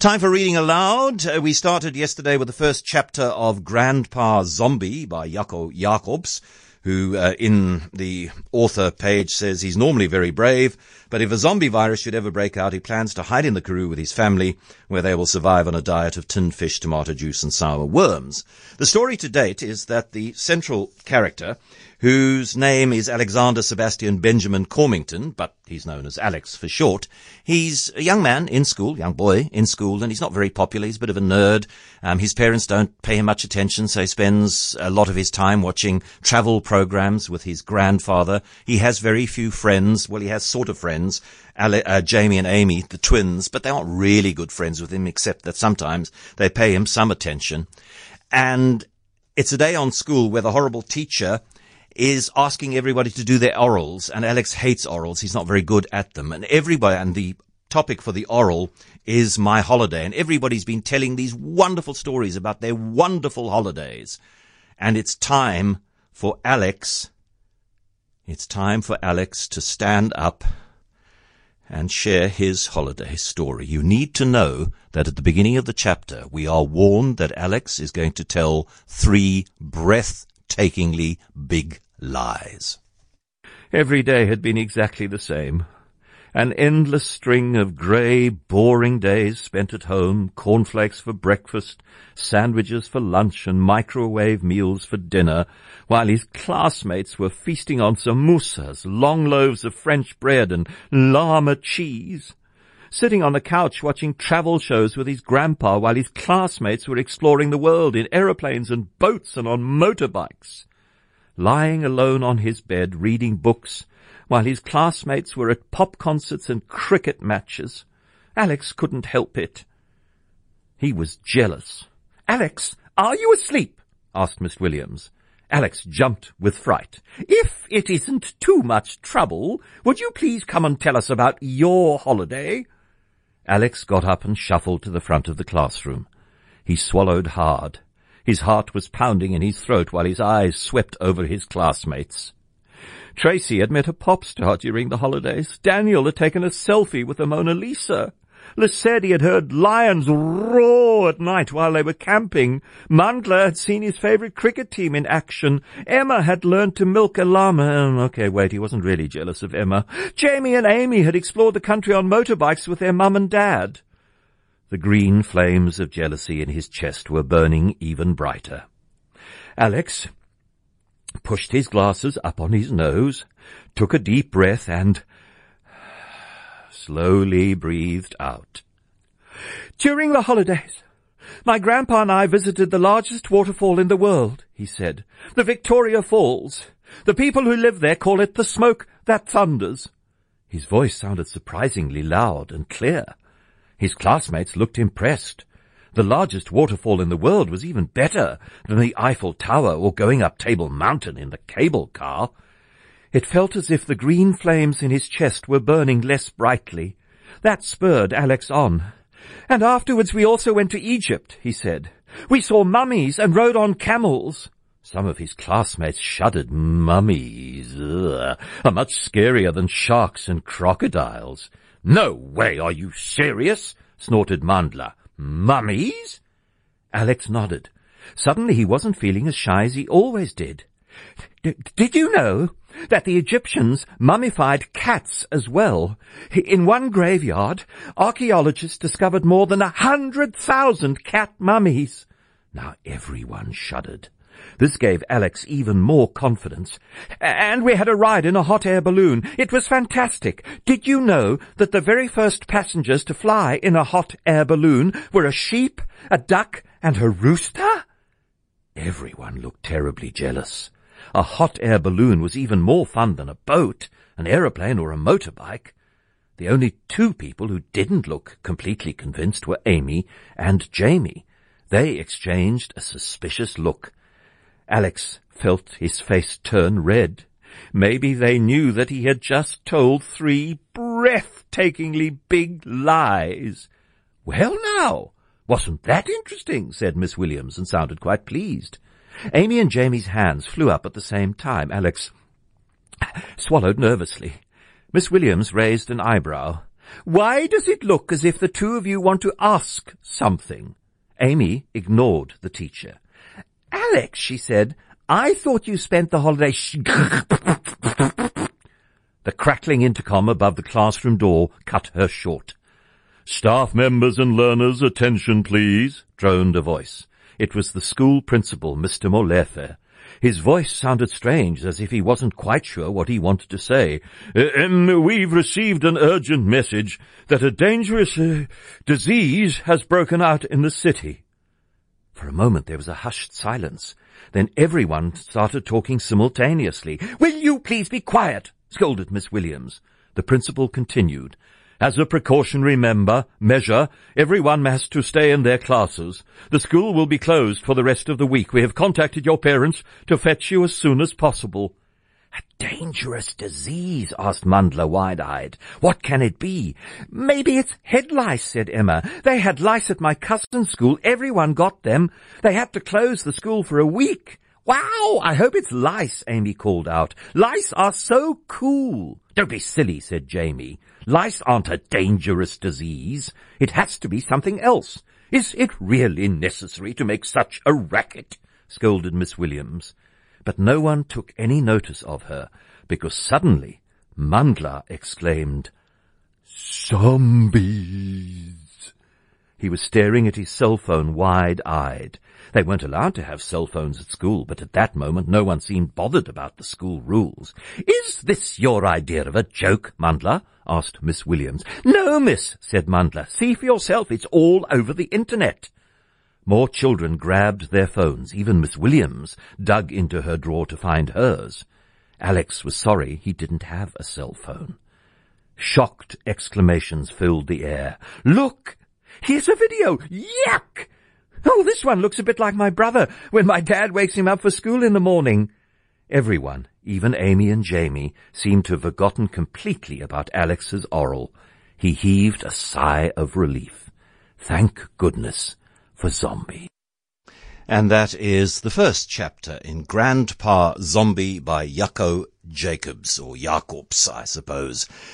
Time for reading aloud. Uh, we started yesterday with the first chapter of Grandpa Zombie by Jaco Jacobs, who uh, in the author page says he's normally very brave, but if a zombie virus should ever break out, he plans to hide in the Karoo with his family, where they will survive on a diet of tinned fish, tomato juice, and sour worms. The story to date is that the central character whose name is Alexander Sebastian Benjamin Cormington, but he's known as Alex for short. He's a young man in school, young boy in school, and he's not very popular. He's a bit of a nerd. Um, his parents don't pay him much attention, so he spends a lot of his time watching travel programs with his grandfather. He has very few friends. Well, he has sort of friends. Ale- uh, Jamie and Amy, the twins, but they aren't really good friends with him, except that sometimes they pay him some attention. And it's a day on school where the horrible teacher is asking everybody to do their orals, and Alex hates orals. He's not very good at them. And everybody, and the topic for the oral is my holiday, and everybody's been telling these wonderful stories about their wonderful holidays. And it's time for Alex, it's time for Alex to stand up and share his holiday story. You need to know that at the beginning of the chapter, we are warned that Alex is going to tell three breath breathtakingly big lies. Every day had been exactly the same. An endless string of grey, boring days spent at home, cornflakes for breakfast, sandwiches for lunch, and microwave meals for dinner, while his classmates were feasting on samosas, long loaves of French bread, and llama cheese sitting on the couch watching travel shows with his grandpa while his classmates were exploring the world in aeroplanes and boats and on motorbikes. Lying alone on his bed reading books while his classmates were at pop concerts and cricket matches. Alex couldn't help it. He was jealous. Alex, are you asleep? asked Miss Williams. Alex jumped with fright. If it isn't too much trouble, would you please come and tell us about your holiday? Alex got up and shuffled to the front of the classroom. He swallowed hard. His heart was pounding in his throat while his eyes swept over his classmates. Tracy had met a pop star during the holidays. Daniel had taken a selfie with the Mona Lisa. Lesedi had heard lions roar at night while they were camping. Mandla had seen his favourite cricket team in action. Emma had learned to milk a llama. Um, okay, wait, he wasn't really jealous of Emma. Jamie and Amy had explored the country on motorbikes with their mum and dad. The green flames of jealousy in his chest were burning even brighter. Alex pushed his glasses up on his nose, took a deep breath, and slowly breathed out. During the holidays, my grandpa and I visited the largest waterfall in the world, he said. The Victoria Falls. The people who live there call it the smoke that thunders. His voice sounded surprisingly loud and clear. His classmates looked impressed. The largest waterfall in the world was even better than the Eiffel Tower or going up Table Mountain in the cable car. It felt as if the green flames in his chest were burning less brightly. That spurred Alex on. And afterwards we also went to Egypt, he said. We saw mummies and rode on camels. Some of his classmates shuddered. Mummies ugh, are much scarier than sharks and crocodiles. No way, are you serious? snorted Mandla. Mummies? Alex nodded. Suddenly he wasn't feeling as shy as he always did. Did you know that the Egyptians mummified cats as well? In one graveyard, archaeologists discovered more than a hundred thousand cat mummies. Now everyone shuddered. This gave Alex even more confidence. And we had a ride in a hot air balloon. It was fantastic. Did you know that the very first passengers to fly in a hot air balloon were a sheep, a duck, and a rooster? Everyone looked terribly jealous. A hot air balloon was even more fun than a boat, an aeroplane, or a motorbike. The only two people who didn't look completely convinced were Amy and Jamie. They exchanged a suspicious look. Alex felt his face turn red. Maybe they knew that he had just told three breathtakingly big lies. Well now, wasn't that interesting? said Miss Williams and sounded quite pleased. Amy and Jamie's hands flew up at the same time. Alex swallowed nervously. Miss Williams raised an eyebrow. Why does it look as if the two of you want to ask something? Amy ignored the teacher. Alex, she said, I thought you spent the holiday The crackling intercom above the classroom door cut her short. Staff members and learners, attention please, droned a voice. It was the school principal, Mr. Molefe. His voice sounded strange, as if he wasn't quite sure what he wanted to say. Um, we've received an urgent message that a dangerous uh, disease has broken out in the city. For a moment there was a hushed silence. Then everyone started talking simultaneously. Will you please be quiet? scolded Miss Williams. The principal continued. As a precautionary member, measure, everyone has to stay in their classes. The school will be closed for the rest of the week. We have contacted your parents to fetch you as soon as possible. A dangerous disease, asked Mandla wide-eyed. What can it be? Maybe it's head lice, said Emma. They had lice at my cousin's school. Everyone got them. They had to close the school for a week. Wow, I hope it's lice, Amy called out. Lice are so cool. Don't be silly, said Jamie. Lice aren't a dangerous disease. It has to be something else. Is it really necessary to make such a racket? scolded Miss Williams. But no one took any notice of her, because suddenly Mandla exclaimed, Zombies! He was staring at his cell phone wide-eyed. They weren't allowed to have cell phones at school, but at that moment no one seemed bothered about the school rules. Is this your idea of a joke, Mandla? asked Miss Williams. No, miss, said Mandla. See for yourself, it's all over the internet. More children grabbed their phones. Even Miss Williams dug into her drawer to find hers. Alex was sorry he didn't have a cell phone. Shocked exclamations filled the air. Look! Here's a video! Yuck! Oh, this one looks a bit like my brother when my dad wakes him up for school in the morning. Everyone, even Amy and Jamie, seemed to have forgotten completely about Alex's oral. He heaved a sigh of relief. Thank goodness for Zombie. And that is the first chapter in Grandpa Zombie by Jaco Jacobs, or Jacobs, I suppose.